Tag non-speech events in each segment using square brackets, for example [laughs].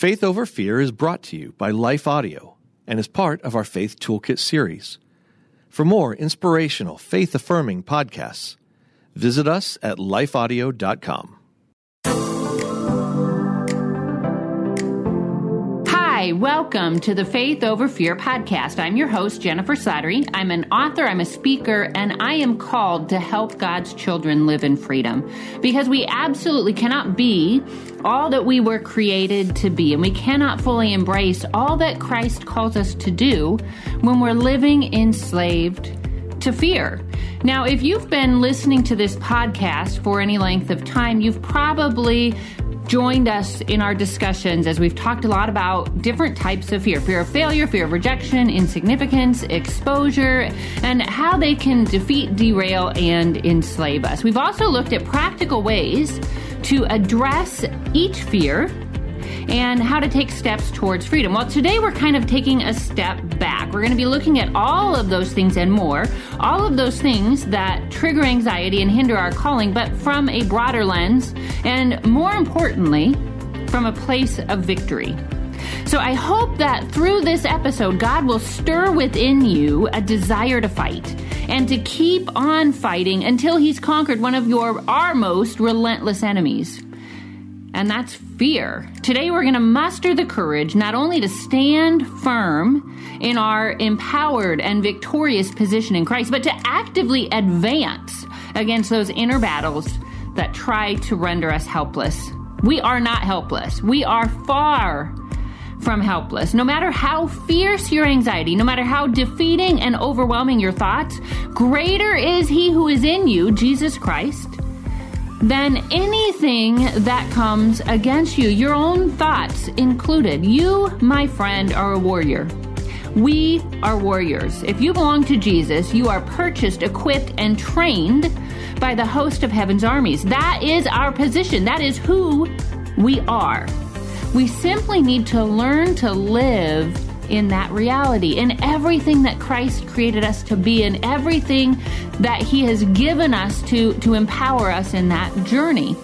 Faith Over Fear is brought to you by Life Audio and is part of our Faith Toolkit series. For more inspirational, faith affirming podcasts, visit us at lifeaudio.com. welcome to the Faith Over Fear podcast. I'm your host, Jennifer Slattery. I'm an author, I'm a speaker, and I am called to help God's children live in freedom because we absolutely cannot be all that we were created to be, and we cannot fully embrace all that Christ calls us to do when we're living enslaved to fear. Now, if you've been listening to this podcast for any length of time, you've probably joined us in our discussions as we've talked a lot about different types of fear fear of failure, fear of rejection, insignificance, exposure, and how they can defeat, derail, and enslave us. We've also looked at practical ways to address each fear and how to take steps towards freedom. Well, today we're kind of taking a step back. We're going to be looking at all of those things and more, all of those things that trigger anxiety and hinder our calling, but from a broader lens, and more importantly, from a place of victory. So I hope that through this episode, God will stir within you a desire to fight and to keep on fighting until He's conquered one of your our most relentless enemies and that's fear. Today, we're going to muster the courage not only to stand firm in our empowered and victorious position in Christ, but to actively advance against those inner battles that try to render us helpless. We are not helpless, we are far from helpless. No matter how fierce your anxiety, no matter how defeating and overwhelming your thoughts, greater is He who is in you, Jesus Christ than anything that comes against you, your own thoughts included. You, my friend, are a warrior. We are warriors. If you belong to Jesus, you are purchased, equipped, and trained by the host of heaven's armies. That is our position. That is who we are. We simply need to learn to live in that reality, in everything that Christ created us to be, in everything that He has given us to, to empower us in that journey.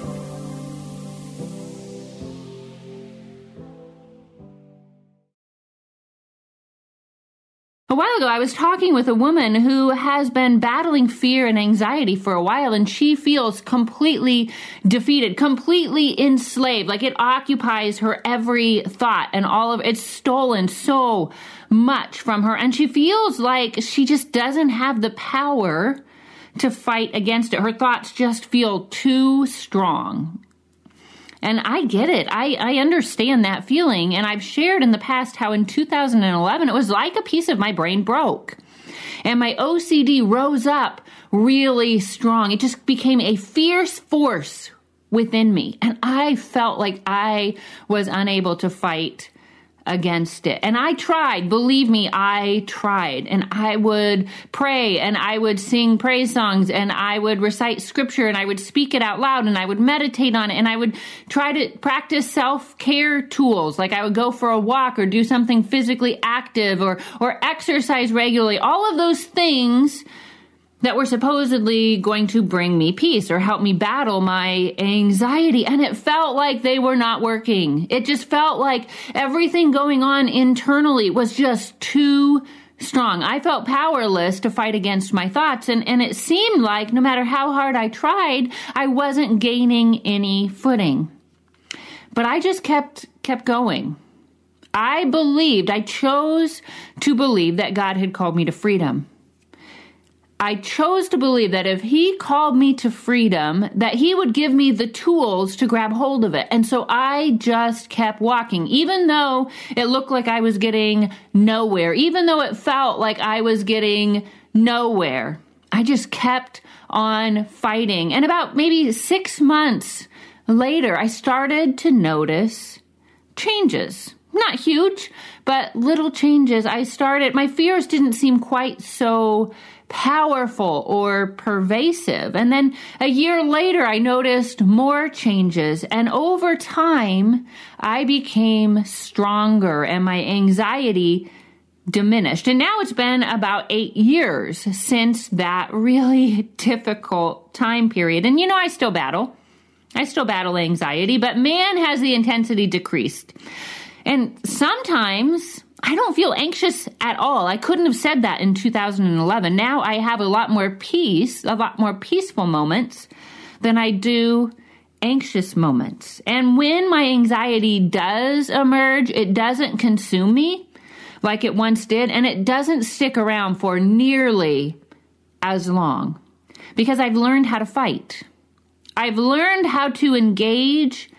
While ago, I was talking with a woman who has been battling fear and anxiety for a while, and she feels completely defeated, completely enslaved. Like it occupies her every thought, and all of it's stolen so much from her. And she feels like she just doesn't have the power to fight against it. Her thoughts just feel too strong. And I get it. I, I understand that feeling. And I've shared in the past how in 2011 it was like a piece of my brain broke. And my OCD rose up really strong. It just became a fierce force within me. And I felt like I was unable to fight against it. And I tried, believe me, I tried. And I would pray and I would sing praise songs and I would recite scripture and I would speak it out loud and I would meditate on it and I would try to practice self-care tools. Like I would go for a walk or do something physically active or, or exercise regularly. All of those things that were supposedly going to bring me peace or help me battle my anxiety. And it felt like they were not working. It just felt like everything going on internally was just too strong. I felt powerless to fight against my thoughts. And, and it seemed like no matter how hard I tried, I wasn't gaining any footing. But I just kept, kept going. I believed, I chose to believe that God had called me to freedom. I chose to believe that if he called me to freedom, that he would give me the tools to grab hold of it. And so I just kept walking, even though it looked like I was getting nowhere, even though it felt like I was getting nowhere. I just kept on fighting. And about maybe six months later, I started to notice changes. Not huge, but little changes. I started, my fears didn't seem quite so powerful or pervasive. And then a year later, I noticed more changes. And over time, I became stronger and my anxiety diminished. And now it's been about eight years since that really [laughs] difficult time period. And you know, I still battle. I still battle anxiety, but man has the intensity decreased. And sometimes I don't feel anxious at all. I couldn't have said that in 2011. Now I have a lot more peace, a lot more peaceful moments than I do anxious moments. And when my anxiety does emerge, it doesn't consume me like it once did, and it doesn't stick around for nearly as long because I've learned how to fight. I've learned how to engage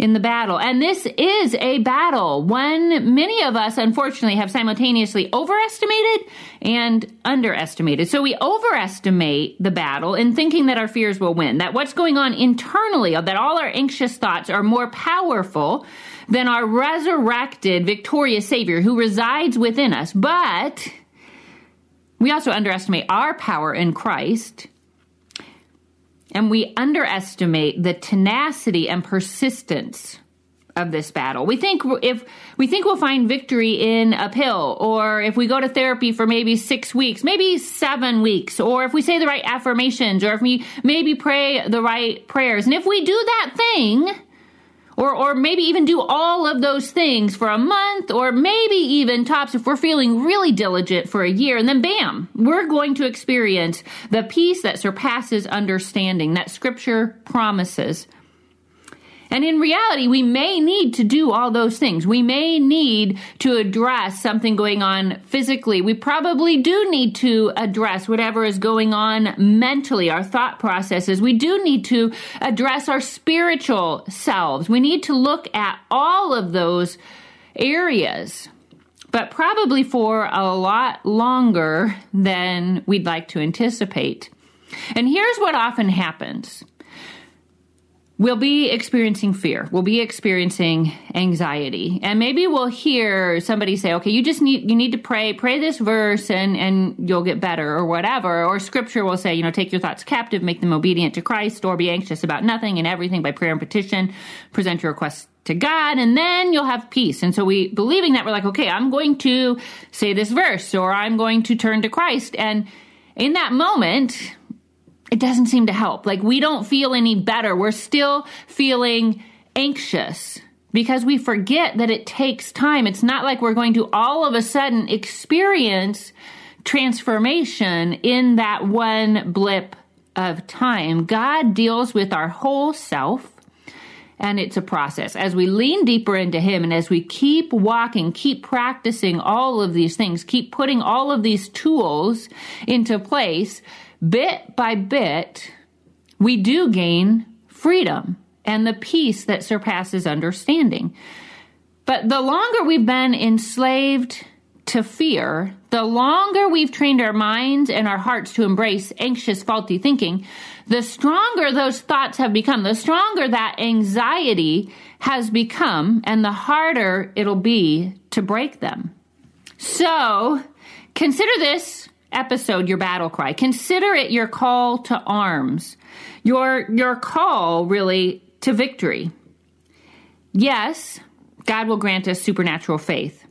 in the battle. And this is a battle, one many of us, unfortunately, have simultaneously overestimated and underestimated. So we overestimate the battle in thinking that our fears will win, that what's going on internally, that all our anxious thoughts are more powerful than our resurrected, victorious Savior who resides within us. But we also underestimate our power in Christ and we underestimate the tenacity and persistence of this battle. We think if we think we'll find victory in a pill or if we go to therapy for maybe 6 weeks, maybe 7 weeks, or if we say the right affirmations or if we maybe pray the right prayers. And if we do that thing, or, or maybe even do all of those things for a month, or maybe even tops if we're feeling really diligent for a year, and then bam, we're going to experience the peace that surpasses understanding that scripture promises. And in reality, we may need to do all those things. We may need to address something going on physically. We probably do need to address whatever is going on mentally, our thought processes. We do need to address our spiritual selves. We need to look at all of those areas, but probably for a lot longer than we'd like to anticipate. And here's what often happens we'll be experiencing fear. We'll be experiencing anxiety. And maybe we'll hear somebody say, okay, you just need, you need to pray, pray this verse and, and you'll get better or whatever. Or scripture will say, you know, take your thoughts captive, make them obedient to Christ or be anxious about nothing and everything by prayer and petition, present your requests to God and then you'll have peace. And so we believing that we're like, okay, I'm going to say this verse or I'm going to turn to Christ. And in that moment, it doesn't seem to help. Like we don't feel any better. We're still feeling anxious because we forget that it takes time. It's not like we're going to all of a sudden experience transformation in that one blip of time. God deals with our whole self. And it's a process. As we lean deeper into Him and as we keep walking, keep practicing all of these things, keep putting all of these tools into place, bit by bit, we do gain freedom and the peace that surpasses understanding. But the longer we've been enslaved to fear, the longer we've trained our minds and our hearts to embrace anxious, faulty thinking, the stronger those thoughts have become, the stronger that anxiety has become, and the harder it'll be to break them. So, consider this episode your battle cry. Consider it your call to arms, your, your call really to victory. Yes, God will grant us supernatural faith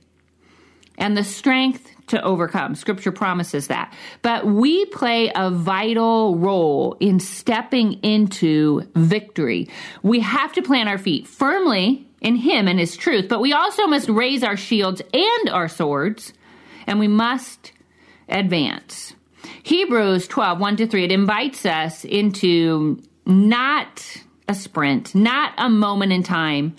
and the strength to overcome. Scripture promises that. But we play a vital role in stepping into victory. We have to plant our feet firmly in Him and His truth, but we also must raise our shields and our swords, and we must advance. Hebrews 12, 1 to 3, it invites us into not a sprint, not a moment in time,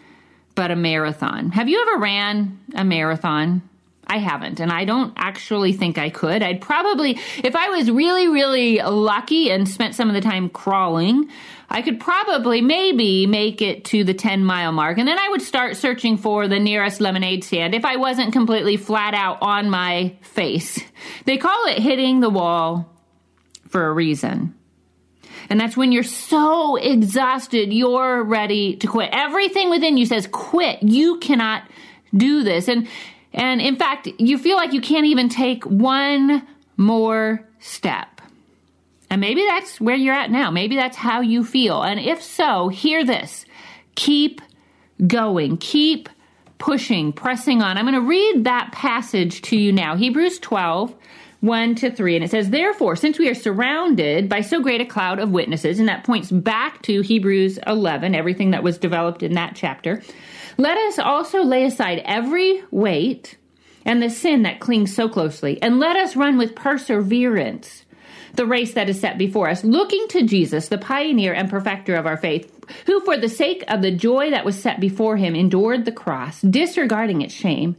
but a marathon. Have you ever ran a marathon? I haven't, and I don't actually think I could. I'd probably, if I was really, really lucky and spent some of the time crawling, I could probably maybe make it to the 10 mile mark. And then I would start searching for the nearest lemonade stand if I wasn't completely flat out on my face. They call it hitting the wall for a reason. And that's when you're so exhausted, you're ready to quit. Everything within you says, quit. You cannot do this. And and in fact, you feel like you can't even take one more step. And maybe that's where you're at now. Maybe that's how you feel. And if so, hear this. Keep going. Keep pushing, pressing on. I'm going to read that passage to you now. Hebrews 12, 1 to 3. And it says, Therefore, since we are surrounded by so great a cloud of witnesses, and that points back to Hebrews 11, everything that was developed in that chapter, Let us also lay aside every weight and the sin that clings so closely, and let us run with perseverance the race that is set before us, looking to Jesus, the pioneer and perfecter of our faith, who for the sake of the joy that was set before him endured the cross, disregarding its shame,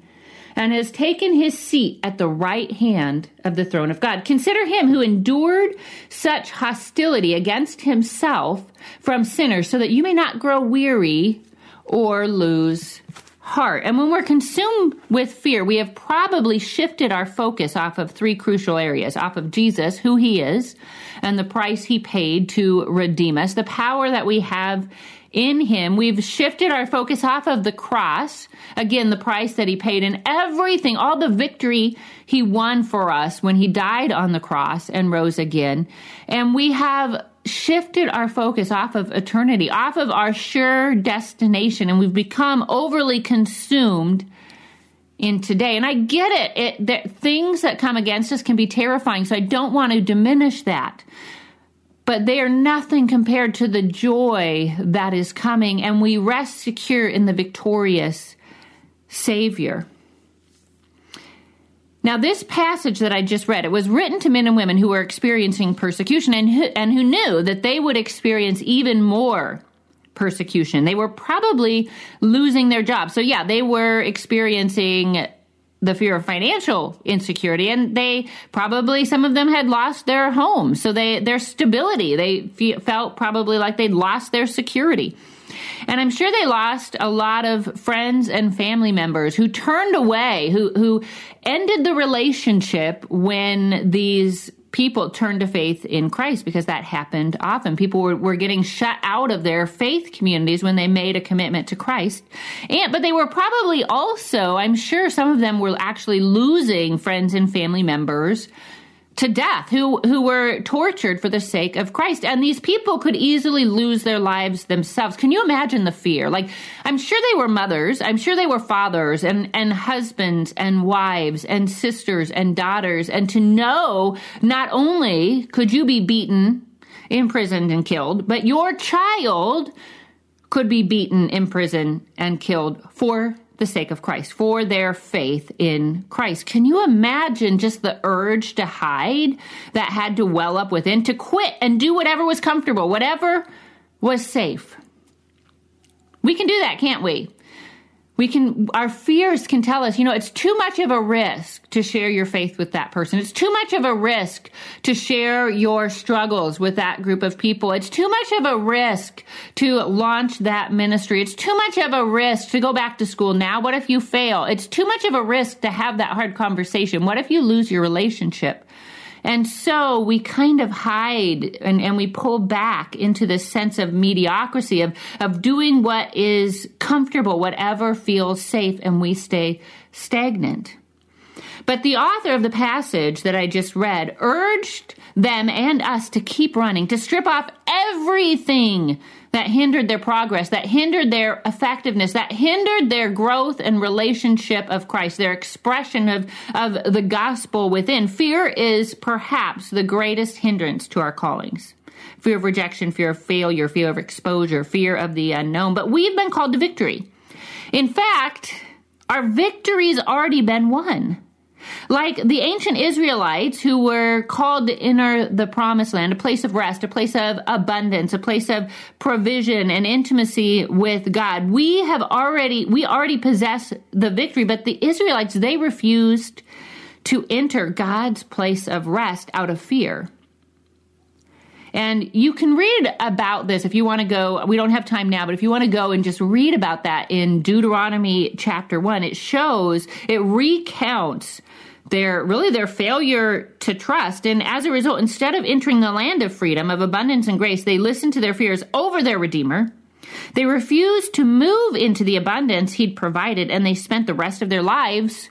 and has taken his seat at the right hand of the throne of God. Consider him who endured such hostility against himself from sinners, so that you may not grow weary or lose heart. And when we're consumed with fear, we have probably shifted our focus off of three crucial areas off of Jesus, who he is, and the price he paid to redeem us, the power that we have in him. We've shifted our focus off of the cross, again, the price that he paid, and everything, all the victory he won for us when he died on the cross and rose again. And we have shifted our focus off of eternity, off of our sure destination, and we've become overly consumed in today. And I get it. it that things that come against us can be terrifying, so I don't want to diminish that. But they are nothing compared to the joy that is coming, and we rest secure in the victorious Savior. Now, this passage that I just read, it was written to men and women who were experiencing persecution and who, and who knew that they would experience even more persecution. They were probably losing their jobs. So, yeah, they were experiencing the fear of financial insecurity and they probably some of them had lost their homes so they their stability they fe- felt probably like they'd lost their security and I'm sure they lost a lot of friends and family members who turned away, who, who ended the relationship when these people turned to faith in Christ because that happened often. People were, were getting shut out of their faith communities when they made a commitment to Christ. And, but they were probably also, I'm sure some of them were actually losing friends and family members to death who who were tortured for the sake of Christ. And these people could easily lose their lives themselves. Can you imagine the fear? Like i'm sure they were mothers. I'm sure they were fathers and and husbands and wives and sisters and daughters. And to know not only could you be beaten imprisoned and killed but your child could be beaten imprisoned and killed for the sake of Christ, for their faith in Christ. Can you imagine just the urge to hide that had to well up within, to quit and do whatever was comfortable, whatever was safe? We can do that, can't we? We can our fears can tell us you know it's too much of a risk to share your faith with that person. It's too much of a risk to share your struggles with that group of people. It's too much of a risk to launch that ministry. It's too much of a risk to go back to school now. What if you fail? It's too much of a risk to have that hard conversation. What if you lose your relationship and so we kind of hide and, and we pull back into this sense of mediocrity, of, of doing what is comfortable, whatever feels safe, and we stay stagnant. But the author of the passage that I just read urged them and us to keep running, to strip off everything that hindered their progress, that hindered their effectiveness, that hindered their growth and relationship of Christ, their expression of, of the gospel within. Fear is perhaps the greatest hindrance to our callings. Fear of rejection, fear of failure, fear of exposure, fear of the unknown. But we've been called to victory. In fact, our victory's already been won. Like the ancient Israelites who were called to enter the promised land, a place of rest, a place of abundance, a place of provision and intimacy with God. We have already, we already possess the victory, but the Israelites, they refused to enter God's place of rest out of fear. And you can read about this if you want to go. We don't have time now, but if you want to go and just read about that in Deuteronomy chapter one, it shows, it recounts their really their failure to trust. And as a result, instead of entering the land of freedom, of abundance and grace, they listened to their fears over their Redeemer. They refused to move into the abundance he'd provided, and they spent the rest of their lives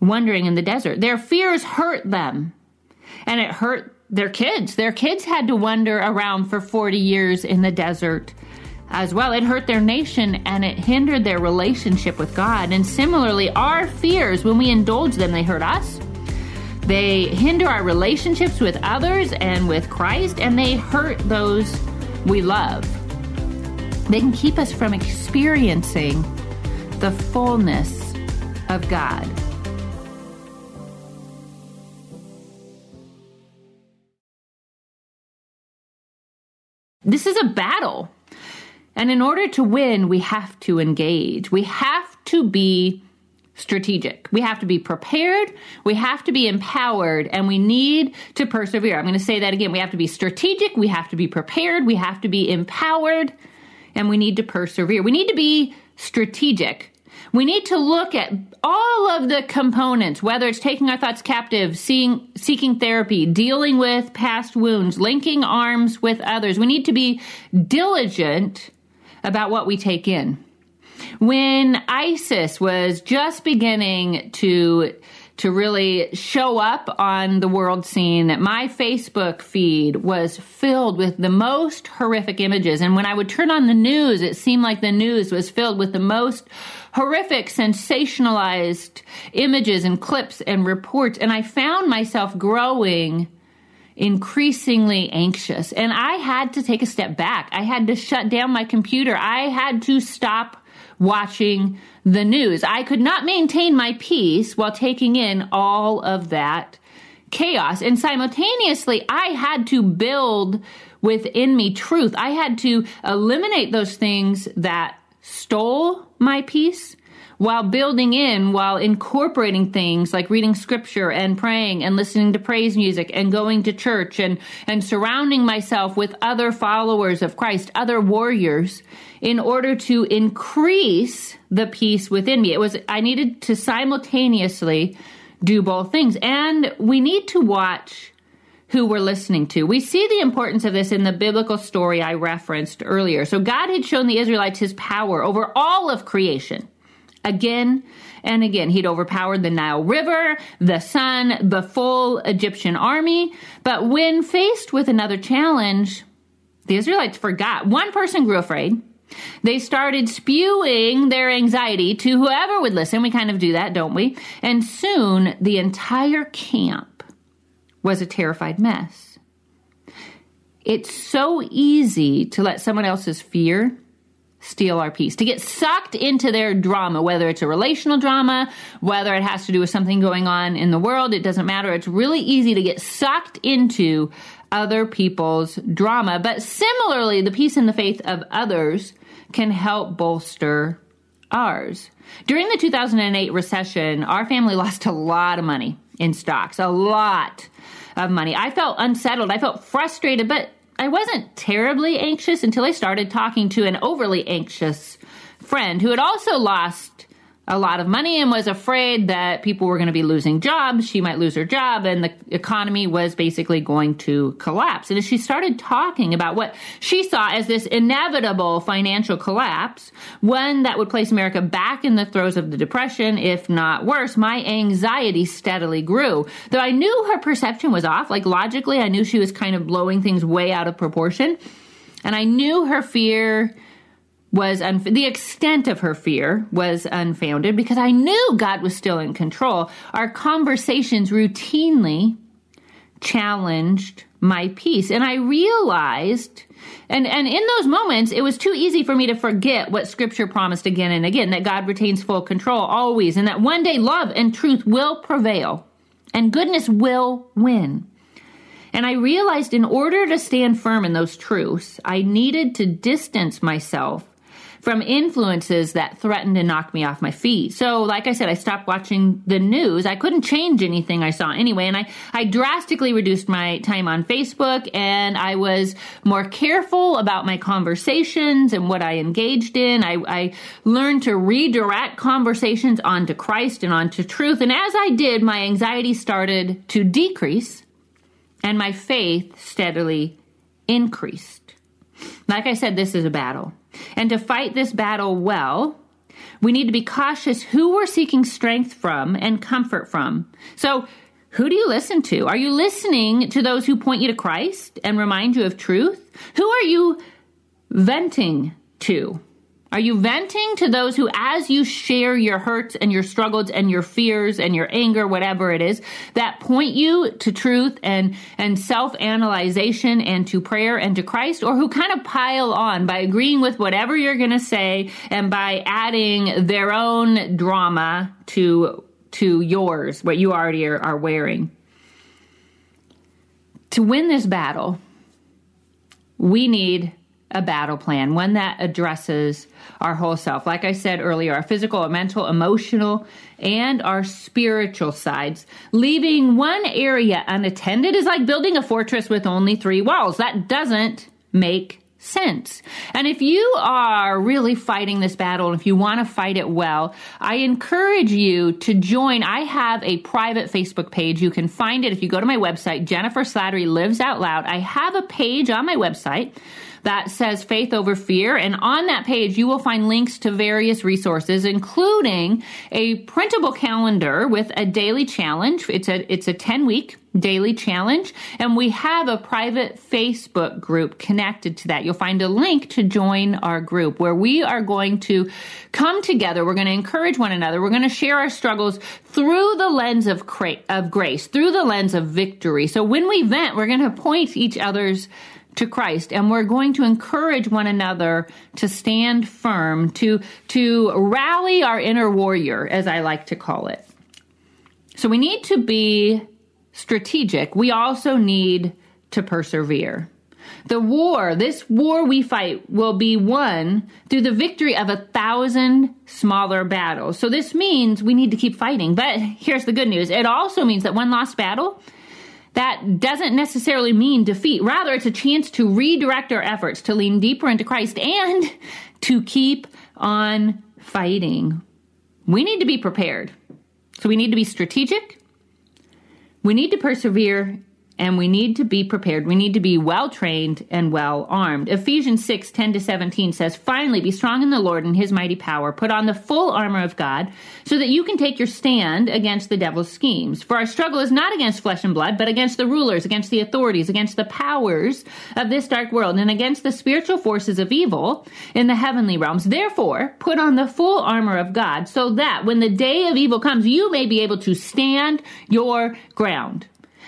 wandering in the desert. Their fears hurt them, and it hurt their kids. Their kids had to wander around for 40 years in the desert as well. It hurt their nation and it hindered their relationship with God. And similarly, our fears, when we indulge them, they hurt us. They hinder our relationships with others and with Christ, and they hurt those we love. They can keep us from experiencing the fullness of God. This is a battle. And in order to win, we have to engage. We have to be strategic. We have to be prepared, we have to be empowered, and we need to persevere. I'm going to say that again. We have to be strategic, we have to be prepared, we have to be empowered, and we need to persevere. We need to be strategic. We need to look at all of the components, whether it's taking our thoughts captive, seeing, seeking therapy, dealing with past wounds, linking arms with others. We need to be diligent about what we take in. When ISIS was just beginning to to really show up on the world scene, my Facebook feed was filled with the most horrific images. And when I would turn on the news, it seemed like the news was filled with the most horrific, sensationalized images and clips and reports. And I found myself growing increasingly anxious. And I had to take a step back. I had to shut down my computer. I had to stop watching the news. I could not maintain my peace while taking in all of that chaos. And simultaneously, I had to build within me truth. I had to eliminate those things that stole my peace while building in, while incorporating things like reading scripture and praying and listening to praise music and going to church and, and surrounding myself with other followers of Christ, other warriors in order to increase the peace within me. It was, I needed to simultaneously do both things. And we need to watch who we're listening to. We see the importance of this in the biblical story I referenced earlier. So God had shown the Israelites his power over all of creation again and again. He'd overpowered the Nile River, the sun, the full Egyptian army. But when faced with another challenge, the Israelites forgot. One person grew afraid. They started spewing their anxiety to whoever would listen. We kind of do that, don't we? And soon the entire camp was a terrified mess. It's so easy to let someone else's fear steal our peace, to get sucked into their drama, whether it's a relational drama, whether it has to do with something going on in the world, it doesn't matter. It's really easy to get sucked into other people's drama. But similarly, the peace and the faith of others can help bolster ours. During the 2008 recession, our family [laughs] lost a lot of money in stocks, a lot of money. I felt unsettled. I felt frustrated, but I wasn't terribly anxious until I started talking to an overly anxious friend who had also lost a lot of money and was afraid that people were going to be losing jobs. She might lose her job and the economy was basically going to collapse. And as she started talking about what she saw as this inevitable financial collapse, one that would place America back in the throes of the depression, if not worse, my anxiety steadily grew. Though I knew her perception was off, like logically, I knew she was kind of blowing things way out of proportion. And I knew her fear was unf- the extent of her fear was unfounded because I knew God was still in control. Our conversations routinely challenged my peace, and I realized. And, and in those moments, it was too easy for me to forget what scripture promised again and again that God retains full control always, and that one day love and truth will prevail and goodness will win. And I realized in order to stand firm in those truths, I needed to distance myself from influences that threatened to knock me off my feet. So, like I said, I stopped watching the news. I couldn't change anything I saw anyway. And I, I drastically reduced my time on Facebook and I was more careful about my conversations and what I engaged in. I, I learned to redirect conversations onto Christ and onto truth. And as I did, my anxiety started to decrease and my faith steadily increased. Like I said, this is a battle. And to fight this battle well, we need to be cautious who we're seeking strength from and comfort from. So, who do you listen to? Are you listening to those who point you to Christ and remind you of truth? Who are you venting to? Are you venting to those who, as you share your hurts and your struggles and your fears and your anger, whatever it is, that point you to truth and, and self-analyzation and to prayer and to Christ, or who kind of pile on by agreeing with whatever you're going to say and by adding their own drama to, to yours, what you already are, are wearing? To win this battle, we need a battle plan, one that addresses our whole self. Like I said earlier, our physical, our mental, emotional, and our spiritual sides. Leaving one area unattended is like building a fortress with only three walls. That doesn't make sense. And if you are really fighting this battle, and if you want to fight it well, I encourage you to join. I have a private Facebook page. You can find it if you go to my website, Jennifer Slattery Lives Out Loud. I have a page on my website that says faith over fear. And on that page, you will find links to various resources, including a printable calendar with a daily challenge. It's a, it's a 10 week daily challenge. And we have a private Facebook group connected to that. You'll find a link to join our group where we are going to come together. We're going to encourage one another. We're going to share our struggles through the lens of, cra- of grace, through the lens of victory. So when we vent, we're going to point each other's to Christ and we're going to encourage one another to stand firm, to, to rally our inner warrior, as I like to call it. So we need to be strategic. We also need to persevere. The war, this war we fight, will be won through the victory of a thousand smaller battles. So this means we need to keep fighting. But here's the good news it also means that one lost battle that doesn't necessarily mean defeat. Rather, it's a chance to redirect our efforts to lean deeper into Christ and to keep on fighting. We need to be prepared. So we need to be strategic. We need to persevere and we need to be prepared. We need to be well trained and well armed. Ephesians 6 10 to 17 says, Finally, be strong in the Lord and his mighty power. Put on the full armor of God so that you can take your stand against the devil's schemes. For our struggle is not against flesh and blood, but against the rulers, against the authorities, against the powers of this dark world, and against the spiritual forces of evil in the heavenly realms. Therefore, put on the full armor of God so that when the day of evil comes, you may be able to stand your ground.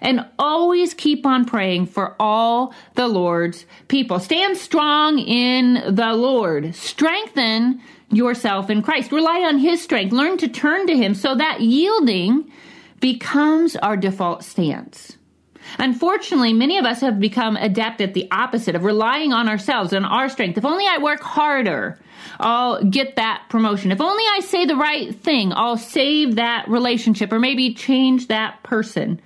and always keep on praying for all the Lord's people. Stand strong in the Lord. Strengthen yourself in Christ. Rely on His strength. Learn to turn to Him so that yielding becomes our default stance. Unfortunately, many of us have become adept at the opposite of relying on ourselves and our strength. If only I work harder, I'll get that promotion. If only I say the right thing, I'll save that relationship or maybe change that person.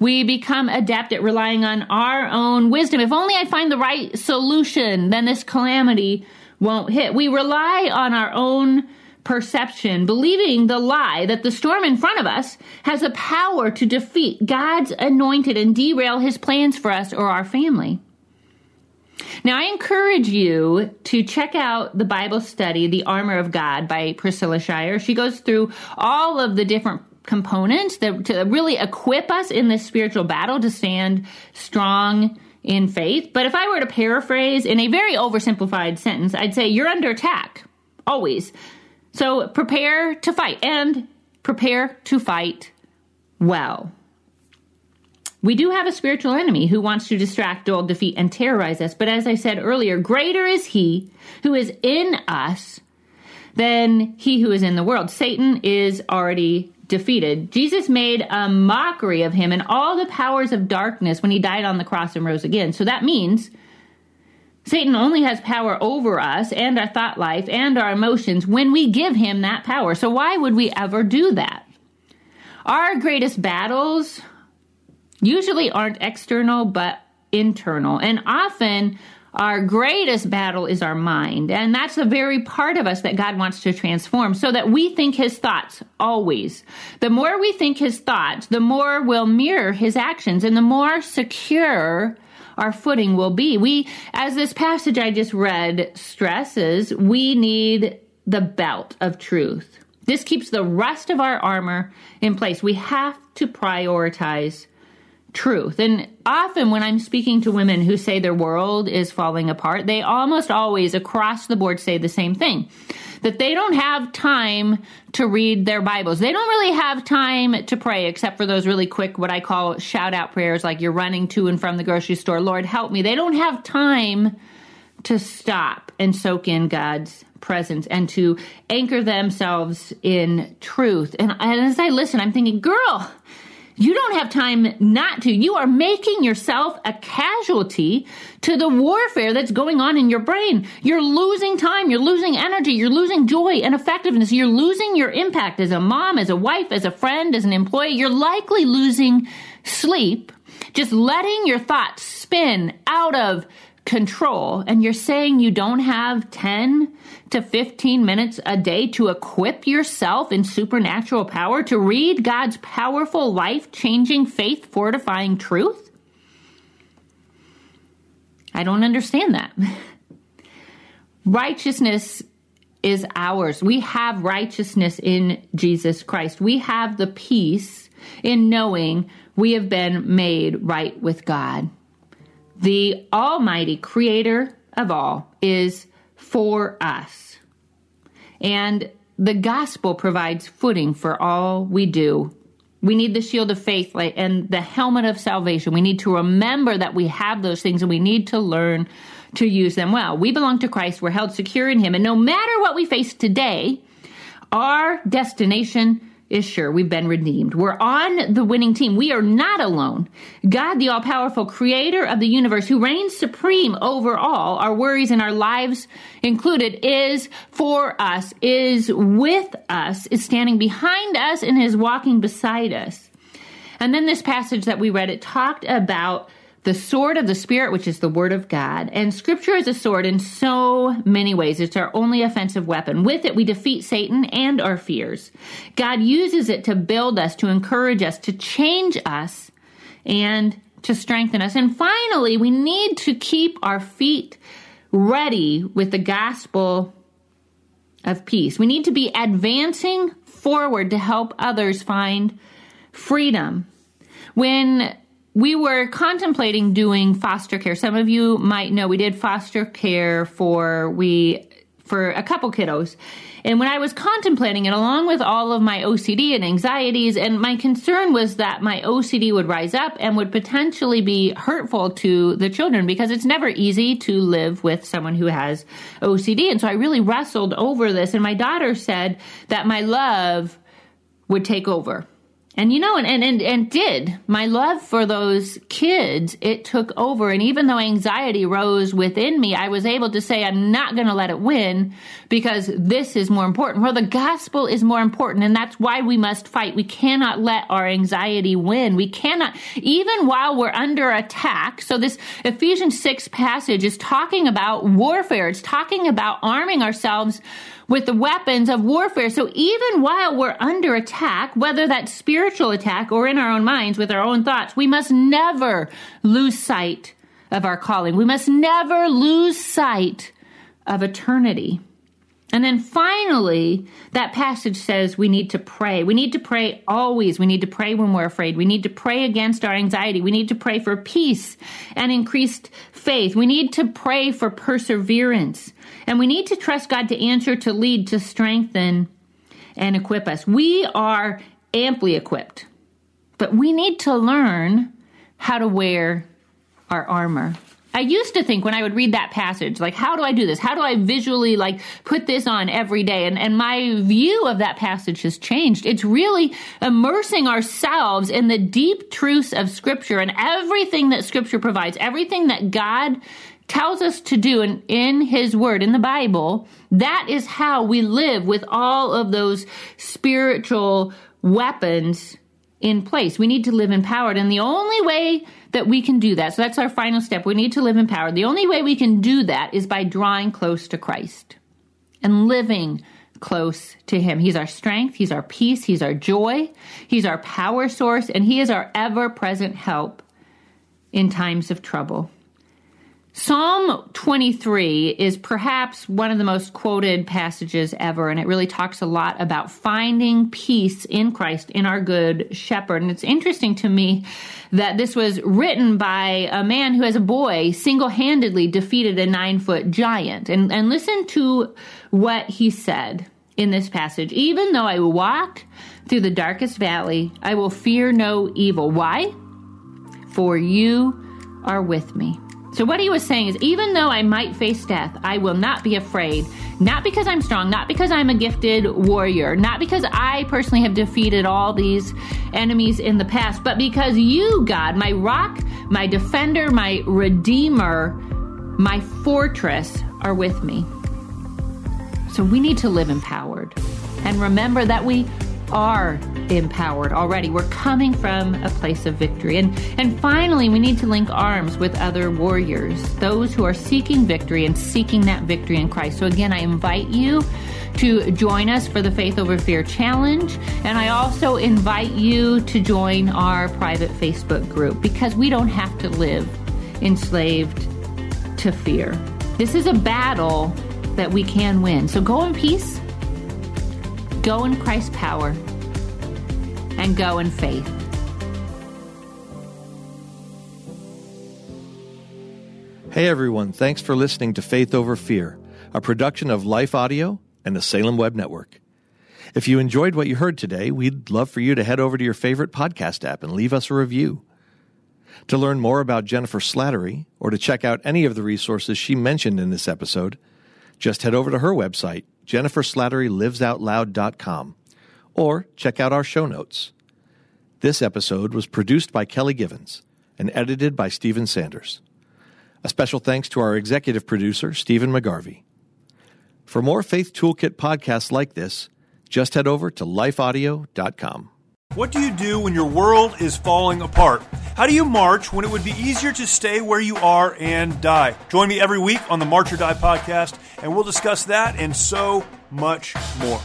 We become adept at relying on our own wisdom. If only I find the right solution, then this calamity won't hit. We rely on our own perception, believing the lie that the storm in front of us has the power to defeat God's anointed and derail his plans for us or our family. Now, I encourage you to check out the Bible study, The Armor of God by Priscilla Shirer. She goes through all of the different components that, to really equip us in this spiritual battle to stand strong in faith. But if I were to paraphrase in a very oversimplified sentence, I'd say you're under attack, always. So prepare to fight and prepare to fight well. We do have a spiritual enemy who wants to distract, dull, defeat, and terrorize us. But as I said earlier, greater is he who is in us than he who is in the world. Satan is already defeated. Jesus made a mockery of him and all the powers of darkness when he died on the cross and rose again. So that means Satan only has power over us and our thought life and our emotions when we give him that power. So why would we ever do that? Our greatest battles usually aren't external but internal. And often our greatest battle is our mind. And that's the very part of us that God wants to transform so that we think his thoughts always. The more we think his thoughts, the more we'll mirror his actions and the more secure our footing will be. We, as this passage I just read stresses, we need the belt of truth. This keeps the rest of our armor in place. We have to prioritize truth. And often when I'm speaking to women who say their world is falling apart, they almost always across the board say the same thing that they don't have time to read their Bibles. They don't really have time to pray except for those really quick, what I call shout out prayers, like you're running to and from the grocery store, Lord, help me. They don't have time to stop and soak in God's presence and to anchor themselves in truth. And, as I listen, I'm thinking, girl, you don't have time not to. You are making yourself a casualty to the warfare that's going on in your brain. You're losing time. You're losing energy. You're losing joy and effectiveness. You're losing your impact as a mom, as a wife, as a friend, as an employee. You're likely losing sleep. Just letting your thoughts spin out of control. And you're saying you don't have 10 to 15 minutes a day to equip yourself in supernatural power to read God's powerful, life changing, faith fortifying truth? I don't understand that. [laughs] Righteousness is ours. We have righteousness in Jesus Christ. We have the peace in knowing we have been made right with God. The Almighty Creator of all is for us. And the gospel provides footing for all we do. We need the shield of faith and the helmet of salvation. We need to remember that we have those things and we need to learn to use them well. We belong to Christ. We're held secure in Him. And no matter what we face today, our destination is sure we've been redeemed. We're on the winning team. We are not alone. God, the all powerful creator of the universe, who reigns supreme over all, our worries and our lives included, is for us, is with us, is standing behind us, and is walking beside us. And then this passage that we read, it talked about the sword of the Spirit, which is the Word of God. And Scripture is a sword in so many ways. It's our only offensive weapon. With it, we defeat Satan and our fears. God uses it to build us, to encourage us, to change us, and to strengthen us. And finally, we need to keep our feet ready with the gospel of peace. We need to be advancing forward to help others find freedom. When we were contemplating doing foster care. Some of you might know we did foster care for we for a couple kiddos. And when I was contemplating it, along with all of my OCD and anxieties, and my concern was that my OCD would rise up and would potentially be hurtful to the children because it's never easy to live with someone who has OCD. And so I really wrestled over this. And my daughter said that my love would take over and you know, and, and, and, and did my love for those kids, it took over. And even though anxiety rose within me, I was able to say, I'm not going to let it win because this is more important. Well, the gospel is more important. And that's why we must fight. We cannot let our anxiety win. We cannot, even while we're under attack. So this Ephesians 6 passage is talking about warfare. It's talking about arming ourselves with the weapons of warfare. So even while we're under attack, whether that's spiritual attack or in our own minds with our own thoughts, we must never lose sight of our calling. We must never lose sight of eternity. And then finally, that passage says we need to pray. We need to pray always. We need to pray when we're afraid. We need to pray against our anxiety. We need to pray for peace and increased faith. We need to pray for perseverance. And we need to trust God to answer, to lead, to strengthen, and equip us. We are amply equipped, but we need to learn how to wear our armor. I used to think when I would read that passage, like, how do I do this? How do I visually like put this on every day? And, and my view of that passage has changed. It's really immersing ourselves in the deep truths of scripture and everything that scripture provides, everything that God tells us to do in, in his word, in the Bible. That is how we live with all of those spiritual weapons in place. We need to live empowered. And the only way that we can do that, so that's our final step, we need to live empowered. The only way we can do that is by drawing close to Christ and living close to Him. He's our strength, He's our peace, He's our joy, He's our power source, and He is our ever present help in times of trouble. Psalm 23 is perhaps one of the most quoted passages ever, and it really talks a lot about finding peace in Christ, in our good shepherd. And it's interesting to me that this was written by a man who, as a boy, single handedly defeated a nine foot giant. And, and listen to what he said in this passage. Even though I walk through the darkest valley, I will fear no evil. Why? For you are with me. So, what he was saying is, even though I might face death, I will not be afraid. Not because I'm strong, not because I'm a gifted warrior, not because I personally have defeated all these enemies in the past, but because you, God, my rock, my defender, my redeemer, my fortress, are with me. So, we need to live empowered and remember that we are empowered already. We're coming from a place of victory. And, and finally, we need to link arms with other warriors, those who are seeking victory and seeking that victory in Christ. So, again, I invite you to join us for the Faith Over Fear Challenge. And I also invite you to join our private Facebook group because we don't have to live enslaved to fear. This is a battle that we can win. So go in peace Go in Christ's power and go in faith. Hey everyone, thanks for listening to Faith Over Fear, a production of Life Audio and the Salem Web Network. If you enjoyed what you heard today, we'd love for you to head over to your favorite podcast app and leave us a review. To learn more about Jennifer Slattery or to check out any of the resources she mentioned in this episode, just head over to her website, jenniferslatterylivesoutloud.com, or check out our show notes. This episode was produced by Kelly Givens and edited by Stephen Sanders. A special thanks to our executive producer, Stephen McGarvey. For more Faith Toolkit podcasts like this, just head over to lifeaudio.com. What do you do when your world is falling apart? How do you march when it would be easier to stay where you are and die? Join me every week on the March or Die podcast, and we'll discuss that and so much more.